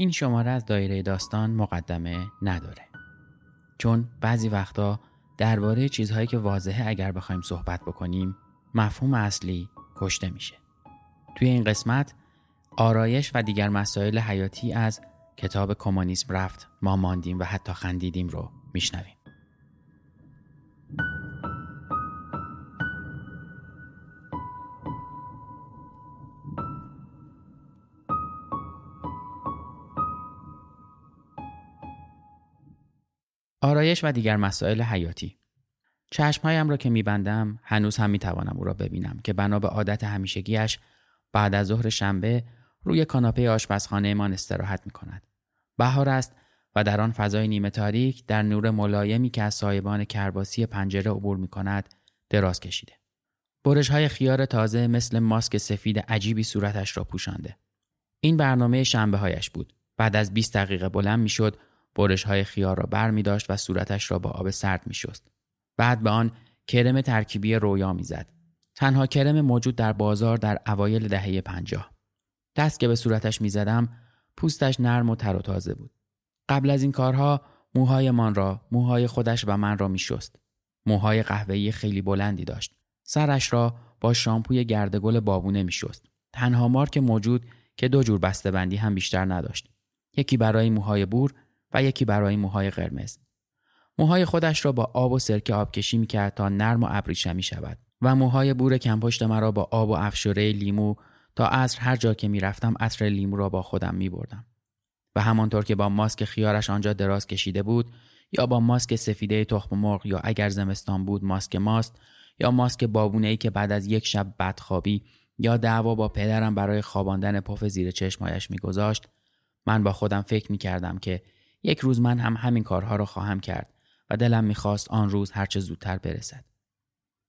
این شماره از دایره داستان مقدمه نداره. چون بعضی وقتا درباره چیزهایی که واضحه اگر بخوایم صحبت بکنیم مفهوم اصلی کشته میشه. توی این قسمت آرایش و دیگر مسائل حیاتی از کتاب کمونیسم رفت ما ماندیم و حتی خندیدیم رو میشنویم. آرایش و دیگر مسائل حیاتی چشمهایم را که میبندم هنوز هم می‌توانم او را ببینم که بنا به عادت همیشگیش بعد از ظهر شنبه روی کاناپه آشپزخانه من استراحت می کند. بهار است و در آن فضای نیمه تاریک در نور ملایمی که از سایبان کرباسی پنجره عبور می کند دراز کشیده. برش های خیار تازه مثل ماسک سفید عجیبی صورتش را پوشانده. این برنامه شنبه هایش بود. بعد از 20 دقیقه بلند می شد برش های خیار را بر می داشت و صورتش را با آب سرد می شست. بعد به آن کرم ترکیبی رویا می زد. تنها کرم موجود در بازار در اوایل دهه پنجاه. دست که به صورتش می زدم پوستش نرم و تر و تازه بود. قبل از این کارها موهایمان را موهای خودش و من را می شست. موهای قهوه‌ای خیلی بلندی داشت. سرش را با شامپوی گردگل بابونه می شست. تنها مارک موجود که دو جور بندی هم بیشتر نداشت. یکی برای موهای بور و یکی برای موهای قرمز. موهای خودش را با آب و سرکه آبکشی می‌کرد تا نرم و ابریشمی شود و موهای بور کمپشت مرا با آب و افشوره لیمو تا عصر هر جا که می‌رفتم عطر لیمو را با خودم میبردم و همانطور که با ماسک خیارش آنجا دراز کشیده بود یا با ماسک سفیده تخم مرغ یا اگر زمستان بود ماسک ماست یا ماسک بابونه ای که بعد از یک شب بدخوابی یا دعوا با پدرم برای خواباندن پف زیر چشمایش میگذاشت من با خودم فکر می‌کردم که یک روز من هم همین کارها را خواهم کرد و دلم می‌خواست آن روز هرچه زودتر برسد.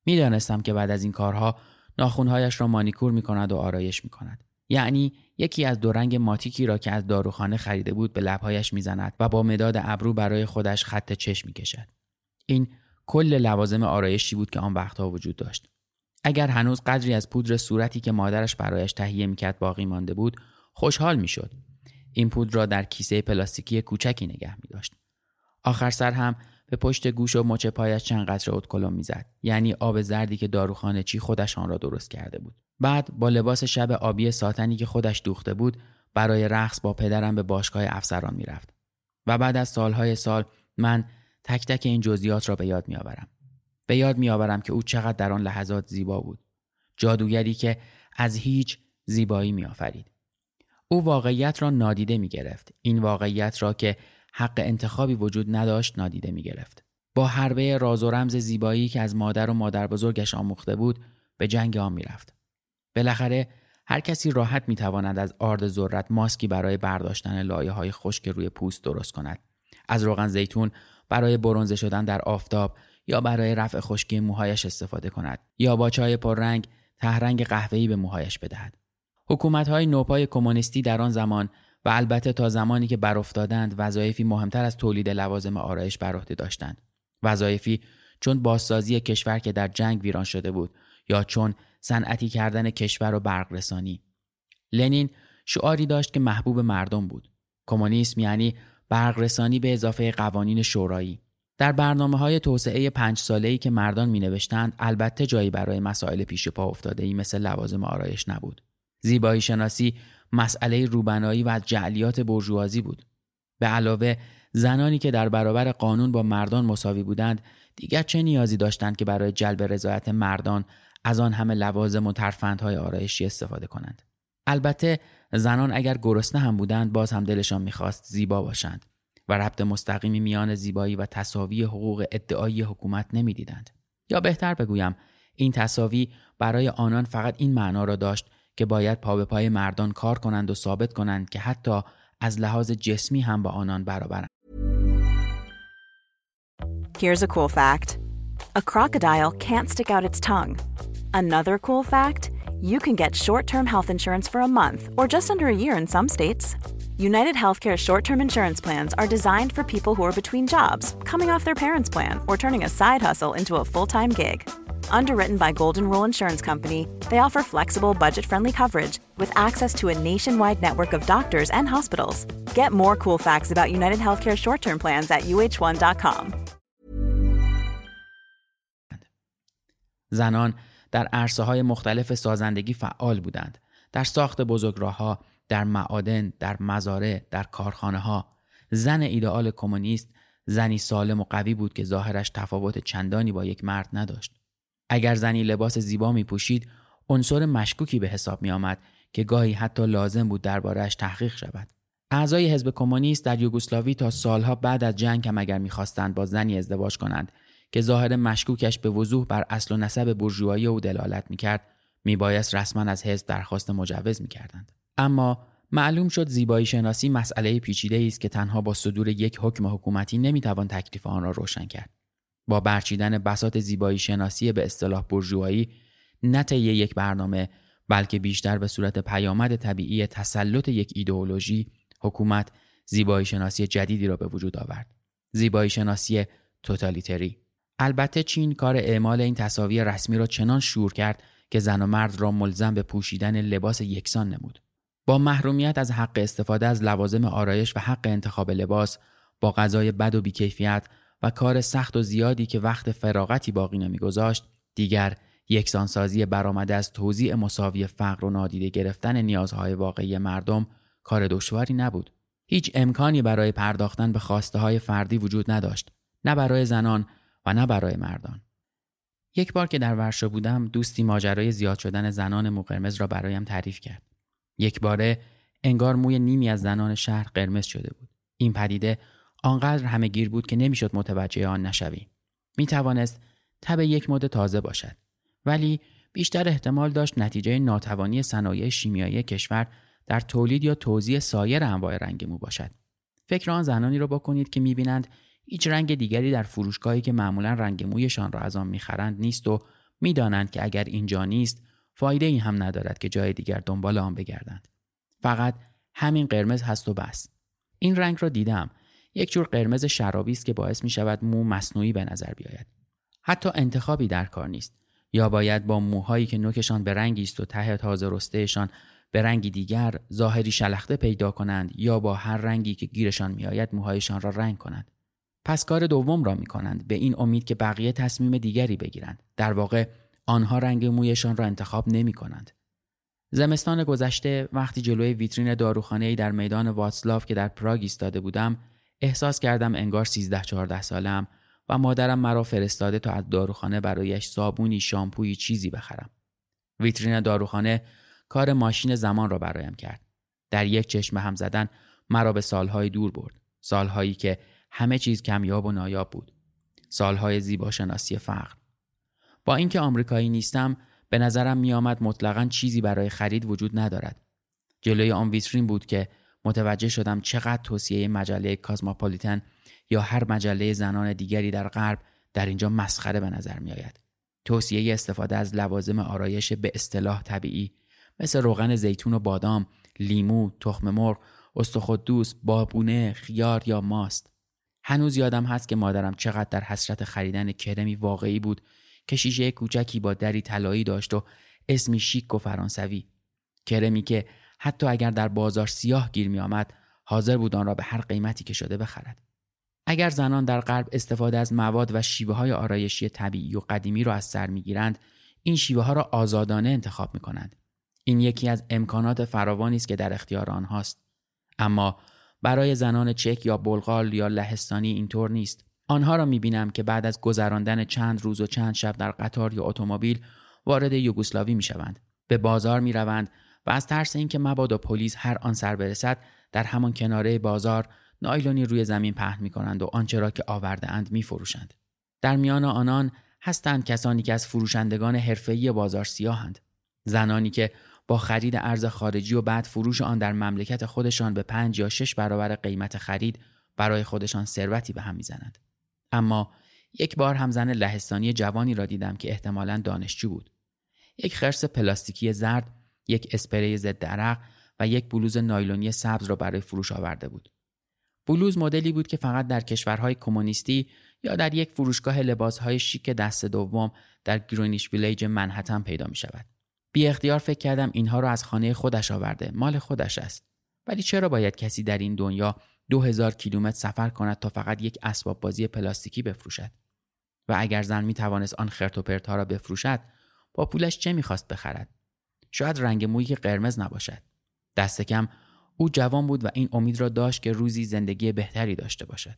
می‌دانستم که بعد از این کارها ناخونهایش را مانیکور می‌کند و آرایش می‌کند. یعنی یکی از دو رنگ ماتیکی را که از داروخانه خریده بود به لبهایش می‌زند و با مداد ابرو برای خودش خط چشم می‌کشد. این کل لوازم آرایشی بود که آن وقتها وجود داشت. اگر هنوز قدری از پودر صورتی که مادرش برایش تهیه می‌کرد باقی مانده بود خوشحال می‌شد این پودر را در کیسه پلاستیکی کوچکی نگه می داشت. آخر سر هم به پشت گوش و مچ پایش چند قطره اتکلون می‌زد. یعنی آب زردی که داروخانه چی خودش آن را درست کرده بود. بعد با لباس شب آبی ساتنی که خودش دوخته بود برای رقص با پدرم به باشگاه افسران می‌رفت. و بعد از سالهای سال من تک تک این جزئیات را به یاد میآورم. به یاد میآورم که او چقدر در آن لحظات زیبا بود. جادوگری که از هیچ زیبایی میآفرید. او واقعیت را نادیده می گرفت. این واقعیت را که حق انتخابی وجود نداشت نادیده می گرفت. با حربه راز و رمز زیبایی که از مادر و مادر بزرگش آموخته بود به جنگ آن می رفت. بالاخره هر کسی راحت می تواند از آرد ذرت ماسکی برای برداشتن لایه های خشک روی پوست درست کند. از روغن زیتون برای برونزه شدن در آفتاب یا برای رفع خشکی موهایش استفاده کند یا با چای پررنگ تهرنگ قهوه‌ای به موهایش بدهد. حکومت های نوپای کمونیستی در آن زمان و البته تا زمانی که برافتادند وظایفی مهمتر از تولید لوازم آرایش بر عهده داشتند. وظایفی چون بازسازی کشور که در جنگ ویران شده بود یا چون صنعتی کردن کشور و برق رسانی لنین شعاری داشت که محبوب مردم بود. کمونیسم یعنی برق رسانی به اضافه قوانین شورایی. در برنامه های توسعه پنج ساله ای که مردان می نوشتند البته جایی برای مسائل پیش پا افتاده ای مثل لوازم آرایش نبود. زیبایی شناسی مسئله روبنایی و جعلیات برجوازی بود. به علاوه زنانی که در برابر قانون با مردان مساوی بودند دیگر چه نیازی داشتند که برای جلب رضایت مردان از آن همه لوازم و ترفندهای آرایشی استفاده کنند. البته زنان اگر گرسنه هم بودند باز هم دلشان می‌خواست زیبا باشند و ربط مستقیمی میان زیبایی و تصاوی حقوق ادعایی حکومت نمی‌دیدند. یا بهتر بگویم این تصاوی برای آنان فقط این معنا را داشت که باید پا به پای مردان کار کنند و ثابت کنند که حتی از لحاظ جسمی هم با آنان برابرند. Here's a cool fact. A crocodile can't stick out its tongue. Another cool fact, you can get short-term health insurance for a month or just under a year in some states. United Healthcare short-term insurance plans are designed for people who are between jobs, coming off their parents' plan, or turning a side hustle into a full-time gig. Underwritten by Golden Rule Insurance Company, they offer flexible, budget friendly coverage with access to a nationwide network of doctors and hospitals. Get more cool facts about United Healthcare short term plans at uh1.com. زنان در عرصه های مختلف سازندگی فعال بودند. در ساخت بزرگراهها، در معادن، در مزارع، در کارخانه ها. زن ایدئال کمونیست زنی سالم و قوی بود که ظاهرش تفاوت چندانی با یک مرد نداشت. اگر زنی لباس زیبا می پوشید، عنصر مشکوکی به حساب می آمد که گاهی حتی لازم بود دربارهش تحقیق شود. اعضای حزب کمونیست در یوگسلاوی تا سالها بعد از جنگ هم اگر می‌خواستند با زنی ازدواج کنند که ظاهر مشکوکش به وضوح بر اصل و نسب برجوهایی او دلالت می‌کرد میبایست رسما از حزب درخواست مجوز می‌کردند اما معلوم شد زیبایی شناسی مسئله پیچیده است که تنها با صدور یک حکم حکومتی نمی‌توان تکلیف آن را روشن کرد با برچیدن بسات زیبایی شناسی به اصطلاح برجوهایی نه طی یک برنامه بلکه بیشتر به صورت پیامد طبیعی تسلط یک ایدئولوژی حکومت زیبایی شناسی جدیدی را به وجود آورد. زیبایی شناسی توتالیتری. البته چین کار اعمال این تصاوی رسمی را چنان شور کرد که زن و مرد را ملزم به پوشیدن لباس یکسان نمود. با محرومیت از حق استفاده از لوازم آرایش و حق انتخاب لباس با غذای بد و بیکیفیت و کار سخت و زیادی که وقت فراغتی باقی نمیگذاشت دیگر یکسانسازی برآمده از توزیع مساوی فقر و نادیده گرفتن نیازهای واقعی مردم کار دشواری نبود. هیچ امکانی برای پرداختن به خواسته های فردی وجود نداشت نه برای زنان و نه برای مردان. یک بار که در ورشو بودم دوستی ماجرای زیاد شدن زنان مو قرمز را برایم تعریف کرد. یک باره انگار موی نیمی از زنان شهر قرمز شده بود. این پدیده آنقدر همه گیر بود که نمی‌شد متوجه آن نشوی می توانست تب یک مد تازه باشد. ولی بیشتر احتمال داشت نتیجه ناتوانی صنایع شیمیایی کشور در تولید یا توزیع سایر انواع رنگ مو باشد. فکر آن زنانی را بکنید که می‌بینند هیچ رنگ دیگری در فروشگاهی که معمولا رنگ مویشان را از آن می‌خرند نیست و می‌دانند که اگر اینجا نیست فایده ای هم ندارد که جای دیگر دنبال آن بگردند. فقط همین قرمز هست و بس. این رنگ را دیدم. یک جور قرمز شرابی است که باعث می شود مو مصنوعی به نظر بیاید. حتی انتخابی در کار نیست. یا باید با موهایی که نوکشان به رنگی است و ته تازه رستهشان به رنگی دیگر ظاهری شلخته پیدا کنند یا با هر رنگی که گیرشان میآید موهایشان را رنگ کنند پس کار دوم را می کنند به این امید که بقیه تصمیم دیگری بگیرند. در واقع آنها رنگ مویشان را انتخاب نمی کنند زمستان گذشته وقتی جلوی ویترین داروخانه در میدان واتسلاف که در پراگ ایستاده بودم احساس کردم انگار 13 14 سالم و مادرم مرا فرستاده تا از داروخانه برایش صابونی شامپویی چیزی بخرم. ویترین داروخانه کار ماشین زمان را برایم کرد. در یک چشم هم زدن مرا به سالهای دور برد. سالهایی که همه چیز کمیاب و نایاب بود. سالهای زیبا شناسی فقر. با اینکه آمریکایی نیستم به نظرم میآمد مطلقا چیزی برای خرید وجود ندارد. جلوی آن ویترین بود که متوجه شدم چقدر توصیه مجله کازماپولیتن یا هر مجله زنان دیگری در غرب در اینجا مسخره به نظر می آید. توصیه استفاده از لوازم آرایش به اصطلاح طبیعی مثل روغن زیتون و بادام، لیمو، تخم مرغ، استخدوس، بابونه، خیار یا ماست. هنوز یادم هست که مادرم چقدر در حسرت خریدن کرمی واقعی بود که شیشه کوچکی با دری طلایی داشت و اسمی شیک و فرانسوی. کرمی که حتی اگر در بازار سیاه گیر می آمد حاضر بود آن را به هر قیمتی که شده بخرد. اگر زنان در غرب استفاده از مواد و شیوه های آرایشی طبیعی و قدیمی را از سر می‌گیرند این شیوه ها را آزادانه انتخاب می کنند. این یکی از امکانات فراوانی است که در اختیار آنهاست. اما برای زنان چک یا بلغال یا لهستانی اینطور نیست. آنها را می بینم که بعد از گذراندن چند روز و چند شب در قطار یا اتومبیل وارد یوگسلاوی می شوند. به بازار می روند و از ترس اینکه مبادا پلیس هر آن سر برسد در همان کناره بازار نایلونی روی زمین پهن می کنند و آنچه را که آورده اند می فروشند. در میان آنان هستند کسانی که از فروشندگان حرفه‌ای بازار سیاهند. زنانی که با خرید ارز خارجی و بعد فروش آن در مملکت خودشان به پنج یا شش برابر قیمت خرید برای خودشان ثروتی به هم می‌زنند. اما یک بار هم زن لهستانی جوانی را دیدم که احتمالا دانشجو بود. یک خرس پلاستیکی زرد، یک اسپری ضد عرق و یک بلوز نایلونی سبز را برای فروش آورده بود. بلوز مدلی بود که فقط در کشورهای کمونیستی یا در یک فروشگاه لباسهای شیک دست دوم در گرینیش ویلیج منحتن پیدا می شود. بی اختیار فکر کردم اینها را از خانه خودش آورده مال خودش است ولی چرا باید کسی در این دنیا دو هزار کیلومتر سفر کند تا فقط یک اسباب بازی پلاستیکی بفروشد و اگر زن می توانست آن خرت و ها را بفروشد با پولش چه می‌خواست بخرد شاید رنگ مویی قرمز نباشد. دست کم او جوان بود و این امید را داشت که روزی زندگی بهتری داشته باشد.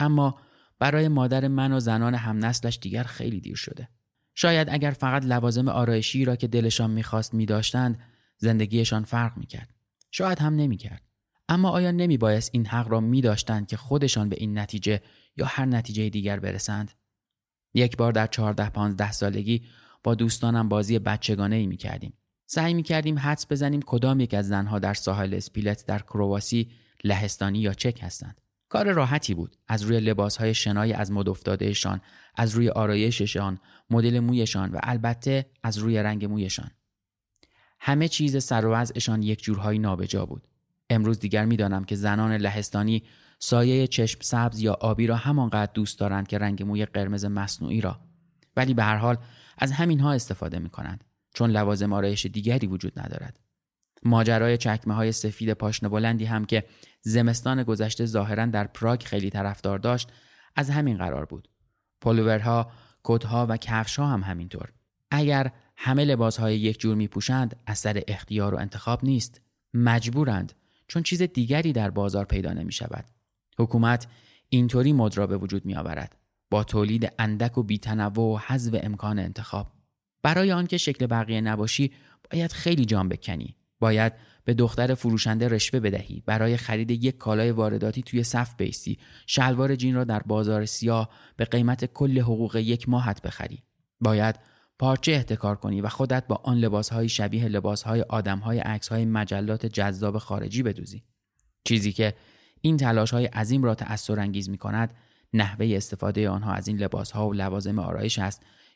اما برای مادر من و زنان هم نسلش دیگر خیلی دیر شده. شاید اگر فقط لوازم آرایشی را که دلشان می‌خواست میداشتند زندگیشان فرق می‌کرد. شاید هم نمی‌کرد. اما آیا نمی بایست این حق را می داشتند که خودشان به این نتیجه یا هر نتیجه دیگر برسند؟ یک بار در چهارده پانزده سالگی با دوستانم بازی بچگانه ای می کردیم. سعی می کردیم حدس بزنیم کدام یک از زنها در ساحل اسپیلت در کرواسی لهستانی یا چک هستند. کار راحتی بود. از روی لباسهای شنای از مد افتادهشان از روی آرایششان مدل مویشان و البته از روی رنگ مویشان. همه چیز سر و یک جورهایی نابجا بود. امروز دیگر می‌دانم که زنان لهستانی سایه چشم سبز یا آبی را همانقدر دوست دارند که رنگ موی قرمز مصنوعی را. ولی به هر حال از همینها استفاده می کنند چون لوازم آرایش دیگری وجود ندارد. ماجرای چکمه های سفید پاشنه بلندی هم که زمستان گذشته ظاهرا در پراگ خیلی طرفدار داشت از همین قرار بود. پولوورها کتها و کفشها هم همینطور. اگر همه لباس های یک جور می پوشند اثر اختیار و انتخاب نیست. مجبورند چون چیز دیگری در بازار پیدا نمی شود. حکومت اینطوری مد را به وجود می آورد با تولید اندک و بیتنوع و حذف امکان انتخاب. برای آنکه شکل بقیه نباشی باید خیلی جان بکنی. باید به دختر فروشنده رشوه بدهی. برای خرید یک کالای وارداتی توی صف بیستی شلوار جین را در بازار سیاه به قیمت کل حقوق یک ماهت بخری. باید پارچه احتکار کنی و خودت با آن لباسهای شبیه لباسهای آدمهای عکسهای مجلات جذاب خارجی بدوزی. چیزی که این تلاش های عظیم را تأثیر انگیز می کند نحوه استفاده آنها از این لباسها و لوازم آرایش است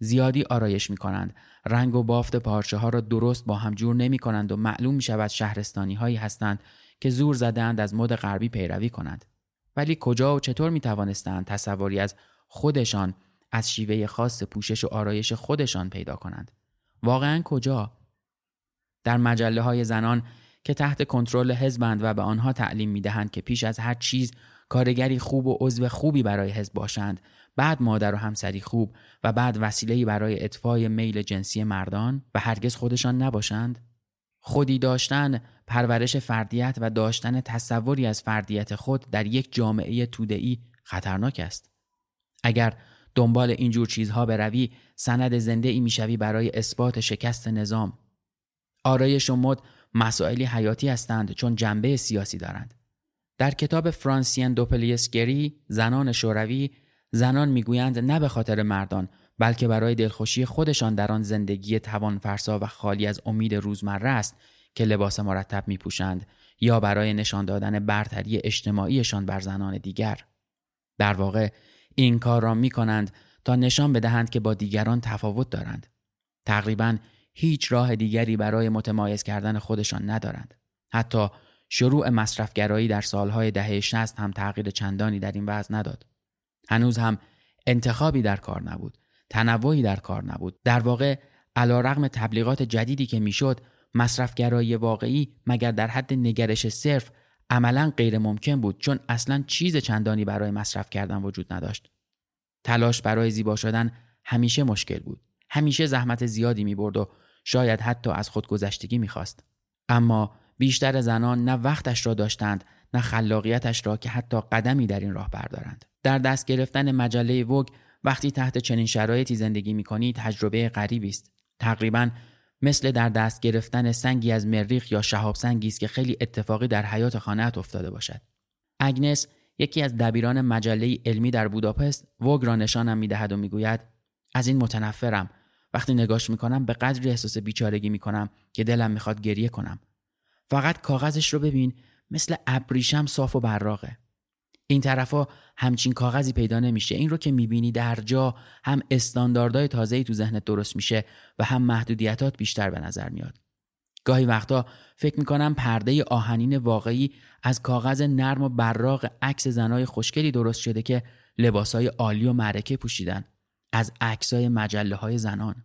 زیادی آرایش می کنند. رنگ و بافت پارچه ها را درست با هم جور نمی کنند و معلوم می شود شهرستانی هایی هستند که زور زدند از مد غربی پیروی کنند. ولی کجا و چطور می توانستند تصوری از خودشان از شیوه خاص پوشش و آرایش خودشان پیدا کنند؟ واقعا کجا؟ در مجله های زنان که تحت کنترل حزبند و به آنها تعلیم می دهند که پیش از هر چیز کارگری خوب و عضو خوبی برای حزب باشند بعد مادر و همسری خوب و بعد وسیله‌ای برای اطفای میل جنسی مردان و هرگز خودشان نباشند. خودی داشتن پرورش فردیت و داشتن تصوری از فردیت خود در یک جامعه توده‌ای خطرناک است. اگر دنبال اینجور چیزها بروی سند زنده ای می‌شوی برای اثبات شکست نظام. آرایش و مد مسائلی حیاتی هستند چون جنبه سیاسی دارند. در کتاب فرانسین دوپلیسگری زنان شوروی زنان می‌گویند نه به خاطر مردان بلکه برای دلخوشی خودشان در آن زندگی توانفرسا و خالی از امید روزمره است که لباس مرتب میپوشند یا برای نشان دادن برتری اجتماعیشان بر زنان دیگر. در واقع این کار را می کنند تا نشان بدهند که با دیگران تفاوت دارند. تقریبا هیچ راه دیگری برای متمایز کردن خودشان ندارند. حتی شروع مصرفگرایی در سالهای دهه 60 هم تغییر چندانی در این وضع نداد. هنوز هم انتخابی در کار نبود تنوعی در کار نبود در واقع علا رغم تبلیغات جدیدی که می‌شد مصرفگرایی واقعی مگر در حد نگرش صرف عملا غیر ممکن بود چون اصلا چیز چندانی برای مصرف کردن وجود نداشت تلاش برای زیبا شدن همیشه مشکل بود. همیشه زحمت زیادی می برد و شاید حتی از خودگذشتگی می‌خواست. اما بیشتر زنان نه وقتش را داشتند نه خلاقیتش را که حتی قدمی در این راه بردارند. در دست گرفتن مجله وگ وقتی تحت چنین شرایطی زندگی می کنی تجربه غریبی است. تقریبا مثل در دست گرفتن سنگی از مریخ یا شهاب سنگی است که خیلی اتفاقی در حیات خانهات افتاده باشد. اگنس یکی از دبیران مجله علمی در بوداپست وگ را نشانم می‌دهد و می‌گوید از این متنفرم وقتی نگاش می‌کنم به قدری احساس بیچارگی می‌کنم که دلم می‌خواد گریه کنم فقط کاغذش رو ببین مثل ابریشم صاف و براقه این طرفا همچین کاغذی پیدا نمیشه. این رو که می‌بینی در جا هم استانداردهای تازه‌ای تو ذهنت درست میشه و هم محدودیتات بیشتر به نظر میاد. گاهی وقتا فکر می‌کنم پرده آهنین واقعی از کاغذ نرم و براق عکس زنای خوشگلی درست شده که لباسای عالی و معرکه پوشیدن. از عکسای مجله های زنان.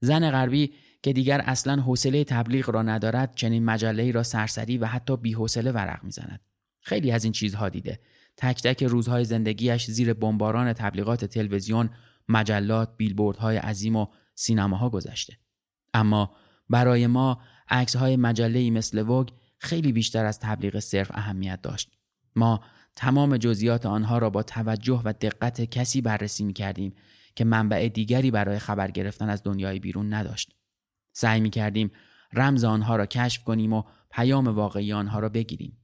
زن غربی که دیگر اصلا حوصله تبلیغ را ندارد چنین مجله را سرسری و حتی بیحوصله ورق می‌زند. خیلی از این چیزها دیده تک تک روزهای زندگیش زیر بمباران تبلیغات تلویزیون مجلات بیلبوردهای عظیم و سینماها گذشته اما برای ما عکس های مجله مثل وگ خیلی بیشتر از تبلیغ صرف اهمیت داشت ما تمام جزئیات آنها را با توجه و دقت کسی بررسی می کردیم که منبع دیگری برای خبر گرفتن از دنیای بیرون نداشت. سعی می کردیم رمز آنها را کشف کنیم و پیام واقعی آنها را بگیریم.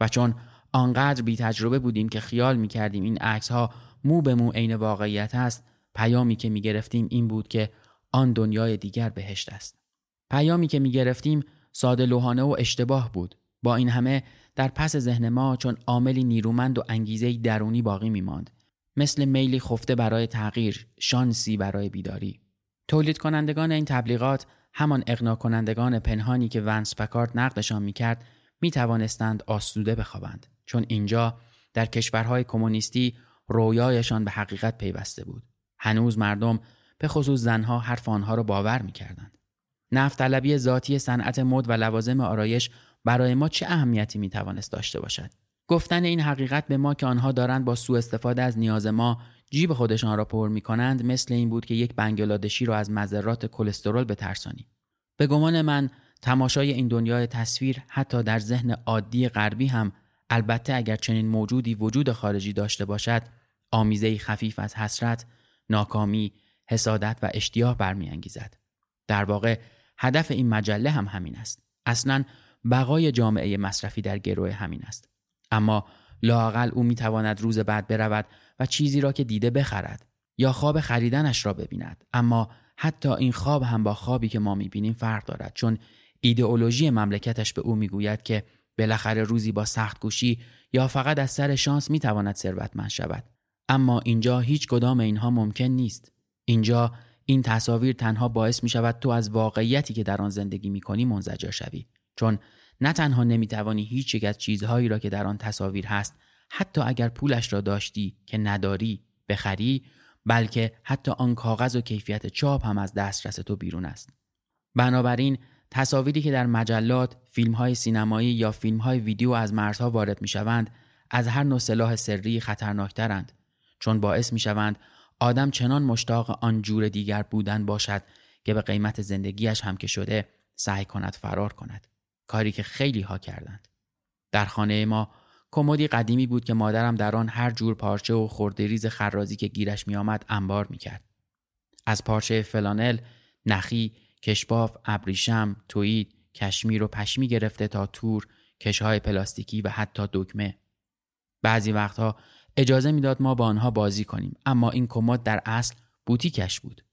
و چون آنقدر بی تجربه بودیم که خیال می کردیم این عکس ها مو به مو عین واقعیت است پیامی که می گرفتیم این بود که آن دنیای دیگر بهشت است. پیامی که می گرفتیم ساده لوحانه و اشتباه بود. با این همه در پس ذهن ما چون عاملی نیرومند و انگیزه درونی باقی می ماند. مثل میلی خفته برای تغییر، شانسی برای بیداری. تولید کنندگان این تبلیغات همان اقنا کنندگان پنهانی که ونس پکارت نقدشان می کرد می توانستند آسوده بخوابند چون اینجا در کشورهای کمونیستی رویایشان به حقیقت پیوسته بود. هنوز مردم به خصوص زنها حرف آنها را باور می کردند. نفت ذاتی صنعت مد و لوازم آرایش برای ما چه اهمیتی می توانست داشته باشد؟ گفتن این حقیقت به ما که آنها دارند با سوء استفاده از نیاز ما جیب خودشان را پر می کنند مثل این بود که یک بنگلادشی را از مذرات کلسترول بترسانی. به گمان من تماشای این دنیای تصویر حتی در ذهن عادی غربی هم البته اگر چنین موجودی وجود خارجی داشته باشد آمیزه خفیف از حسرت، ناکامی، حسادت و اشتیاق برمیانگیزد. در واقع هدف این مجله هم همین است. اصلا بقای جامعه مصرفی در گروه همین است. اما لاقل او می‌تواند روز بعد برود و چیزی را که دیده بخرد یا خواب خریدنش را ببیند اما حتی این خواب هم با خوابی که ما می‌بینیم فرق دارد چون ایدئولوژی مملکتش به او می‌گوید که بالاخره روزی با سخت گوشی یا فقط از سر شانس می‌تواند ثروتمند شود. اما اینجا هیچ کدام اینها ممکن نیست. اینجا این تصاویر تنها باعث می شود تو از واقعیتی که در آن زندگی می کنی منزجر شوی. چون نه تنها نمی‌توانی هیچ یک از چیزهایی را که در آن تصاویر هست حتی اگر پولش را داشتی که نداری بخری بلکه حتی آن کاغذ و کیفیت چاپ هم از دسترس تو بیرون است. بنابراین تصاویری که در مجلات، فیلم های سینمایی یا فیلم های ویدیو از مرزها وارد می شوند از هر نوع سلاح سری خطرناکترند چون باعث می شوند آدم چنان مشتاق آن جور دیگر بودن باشد که به قیمت زندگیش هم که شده سعی کند فرار کند کاری که خیلی ها کردند. در خانه ما کمدی قدیمی بود که مادرم در آن هر جور پارچه و خوردریز خرازی که گیرش می آمد انبار می کرد. از پارچه فلانل، نخی، کشباف، ابریشم، توید، کشمیر و پشمی گرفته تا تور، کشهای پلاستیکی و حتی دکمه. بعضی وقتها اجازه می‌داد ما با آنها بازی کنیم اما این کمد در اصل بوتیکش بود.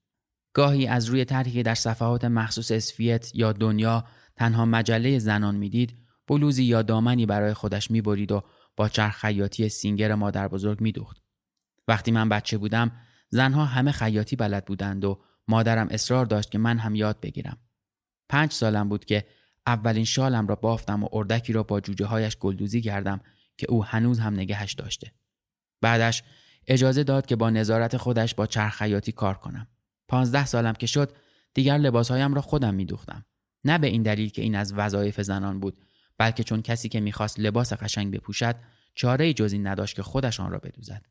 گاهی از روی طرحی در صفحات مخصوص اسفیت یا دنیا تنها مجله زنان می‌دید بلوزی یا دامنی برای خودش می‌برید و با چرخ خیاطی سینگر مادر بزرگ میدوخت. وقتی من بچه بودم زنها همه خیاطی بلد بودند و مادرم اصرار داشت که من هم یاد بگیرم. پنج سالم بود که اولین شالم را بافتم و اردکی را با جوجه هایش گلدوزی کردم که او هنوز هم نگهش داشته. بعدش اجازه داد که با نظارت خودش با چرخ خیاطی کار کنم. پانزده سالم که شد دیگر لباسهایم را خودم میدوختم. نه به این دلیل که این از وظایف زنان بود بلکه چون کسی که می‌خواست لباس قشنگ بپوشد چاره جز این نداشت که خودش آن را بدوزد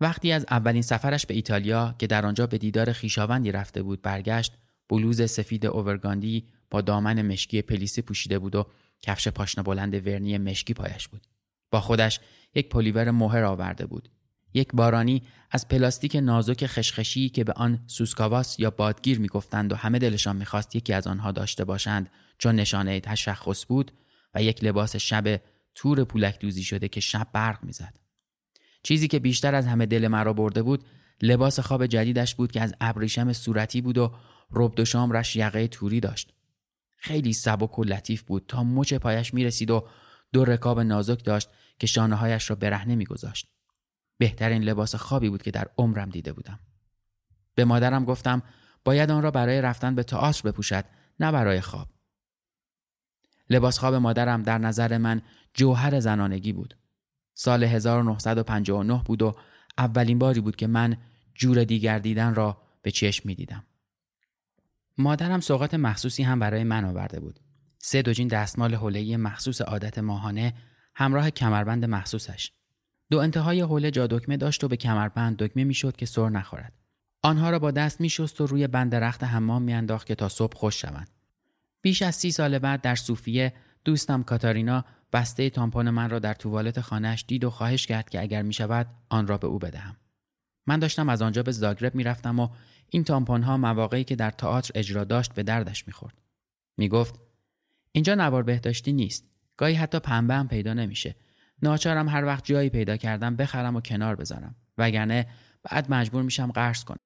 وقتی از اولین سفرش به ایتالیا که در آنجا به دیدار خیشاوندی رفته بود برگشت بلوز سفید اوورگاندی با دامن مشکی پلیسی پوشیده بود و کفش پاشنه بلند ورنی مشکی پایش بود. با خودش یک پلیور مهر آورده بود. یک بارانی از پلاستیک نازک خشخشی که به آن سوسکاواس یا بادگیر می‌گفتند و همه دلشان می‌خواست یکی از آنها داشته باشند چون نشانه تشخص بود و یک لباس شب تور پولک دوزی شده که شب برق می‌زد. چیزی که بیشتر از همه دل مرا برده بود لباس خواب جدیدش بود که از ابریشم صورتی بود و ربد و شامرش یقه توری داشت خیلی سبک و لطیف بود تا مچ پایش می رسید و دو رکاب نازک داشت که شانه هایش را برهنه میگذاشت. بهترین لباس خوابی بود که در عمرم دیده بودم. به مادرم گفتم باید آن را برای رفتن به تئاتر بپوشد نه برای خواب. لباس خواب مادرم در نظر من جوهر زنانگی بود. سال 1959 بود و اولین باری بود که من جور دیگر دیدن را به چشم می دیدم. مادرم سوقات مخصوصی هم برای من آورده بود. سه دوجین دستمال حوله مخصوص عادت ماهانه همراه کمربند مخصوصش. دو انتهای حوله جا دکمه داشت و به کمربند دکمه می‌شد که سر نخورد. آنها را با دست میشست و روی بند رخت حمام میانداخت که تا صبح خوش شوند. بیش از سی سال بعد در صوفیه دوستم کاتارینا بسته تامپون من را در توالت خانهش دید و خواهش کرد که اگر می شود آن را به او بدهم. من داشتم از آنجا به زاگرب می‌رفتم و این تامپون ها مواقعی که در تئاتر اجرا داشت به دردش می‌خورد. می‌گفت اینجا نوار بهداشتی نیست. گاهی حتی پنبه هم پیدا نمیشه. ناچارم هر وقت جایی پیدا کردم بخرم و کنار بذارم. وگرنه بعد مجبور میشم قرض کنم.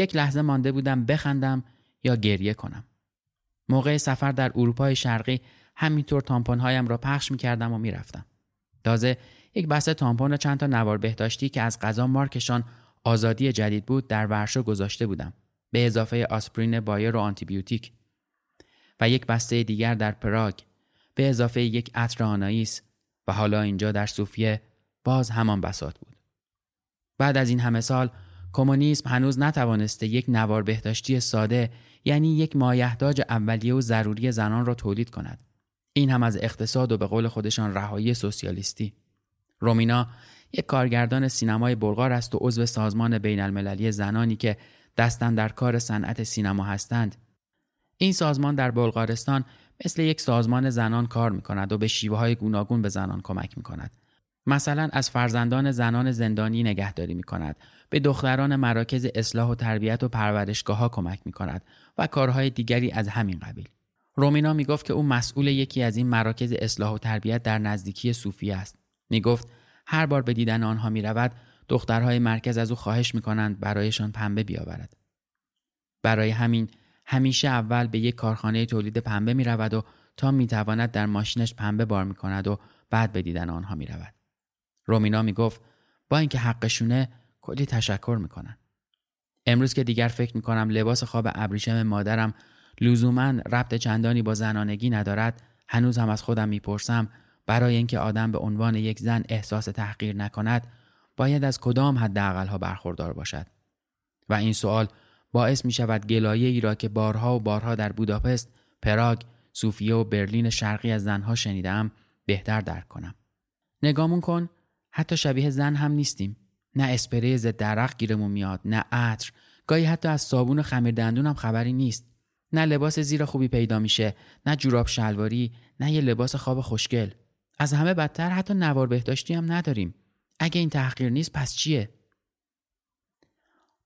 یک لحظه مانده بودم بخندم یا گریه کنم. موقع سفر در اروپای شرقی همینطور تامپونهایم را پخش می کردم و می‌رفتم. تازه یک بسته تامپون و چند تا نوار بهداشتی که از غذا مارکشان آزادی جدید بود در ورشو گذاشته بودم به اضافه آسپرین بایر و آنتیبیوتیک و یک بسته دیگر در پراگ به اضافه یک عطر آناییس و حالا اینجا در صوفیه باز همان بسات بود. بعد از این همه سال کمونیسم هنوز نتوانسته یک نوار بهداشتی ساده یعنی یک مایحتاج اولیه و ضروری زنان را تولید کند. این هم از اقتصاد و به قول خودشان رهایی سوسیالیستی. رومینا یک کارگردان سینمای بلغار است و عضو سازمان بین المللی زنانی که دستن در کار صنعت سینما هستند. این سازمان در بلغارستان مثل یک سازمان زنان کار می کند و به شیوه های گوناگون به زنان کمک می کند. مثلا از فرزندان زنان زندانی نگهداری می کند به دختران مراکز اصلاح و تربیت و پرورشگاه ها کمک می کند و کارهای دیگری از همین قبیل. رومینا می گفت که او مسئول یکی از این مراکز اصلاح و تربیت در نزدیکی صوفی است. می گفت هر بار به دیدن آنها می رود دخترهای مرکز از او خواهش می کنند برایشان پنبه بیاورد. برای همین همیشه اول به یک کارخانه تولید پنبه می رود و تا می تواند در ماشینش پنبه بار می کند و بعد به دیدن آنها می رود. رومینا می گفت با اینکه حقشونه کلی تشکر می‌کنن. امروز که دیگر فکر می‌کنم لباس خواب ابریشم مادرم لزوما ربط چندانی با زنانگی ندارد هنوز هم از خودم می‌پرسم برای اینکه آدم به عنوان یک زن احساس تحقیر نکند باید از کدام حد ها برخوردار باشد و این سوال باعث می شود گلایه ای را که بارها و بارها در بوداپست، پراگ، سوفیه و برلین شرقی از زنها شنیدم بهتر درک کنم. نگامون کن حتی شبیه زن هم نیستیم. نه اسپری ضد درق گیرمون میاد نه عطر. گاهی حتی از صابون و خمیر دندون هم خبری نیست. نه لباس زیر خوبی پیدا میشه نه جوراب شلواری نه یه لباس خواب خوشگل. از همه بدتر حتی نوار بهداشتی هم نداریم. اگه این تحقیر نیست پس چیه؟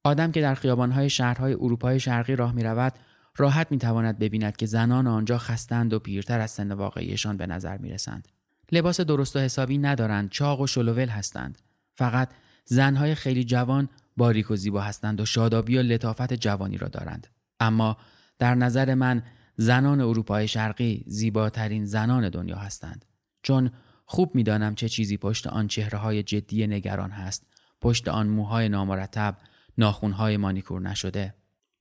آدم که در خیابانهای شهرهای اروپای شرقی راه می‌رود راحت می‌تواند ببیند که زنان آنجا خستند و پیرتر از سن واقعیشان به نظر می‌رسند. لباس درست و حسابی ندارند چاق و شلوول هستند. فقط زنهای خیلی جوان باریک و زیبا هستند و شادابی و لطافت جوانی را دارند. اما در نظر من زنان اروپای شرقی زیباترین زنان دنیا هستند. چون خوب می‌دانم چه چیزی پشت آن چهره های جدی نگران هست پشت آن موهای نامرتب ناخونهای مانیکور نشده.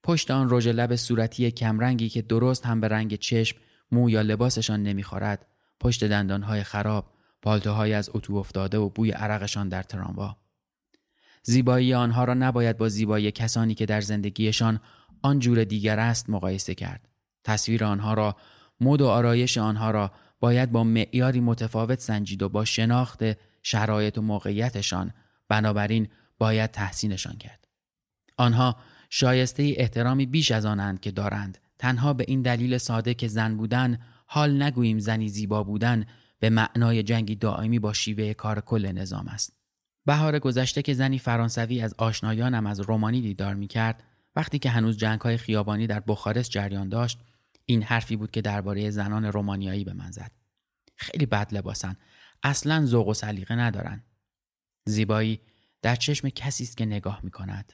پشت آن رژ لب صورتی کمرنگی که درست هم به رنگ چشم مو یا لباسشان نمی‌خورد. پشت دندانهای خراب پالتوهای از اتو افتاده و بوی عرقشان در تراموا. زیبایی آنها را نباید با زیبایی کسانی که در زندگیشان آن جور دیگر است مقایسه کرد. تصویر آنها را مد و آرایش آنها را باید با معیاری متفاوت سنجید و با شناخت شرایط و موقعیتشان بنابراین باید تحسینشان کرد. آنها شایسته احترامی بیش از آنند که دارند. تنها به این دلیل ساده که زن بودن حال نگوییم زنی زیبا بودن به معنای جنگی دائمی با شیوه کار کل نظام است. بهار گذشته که زنی فرانسوی از آشنایانم از رومانی دیدار می کرد وقتی که هنوز جنگ های خیابانی در بخارست جریان داشت این حرفی بود که درباره زنان رومانیایی به من زد. خیلی بد لباسن. اصلا ذوق و سلیقه ندارن. زیبایی در چشم کسی است که نگاه می کند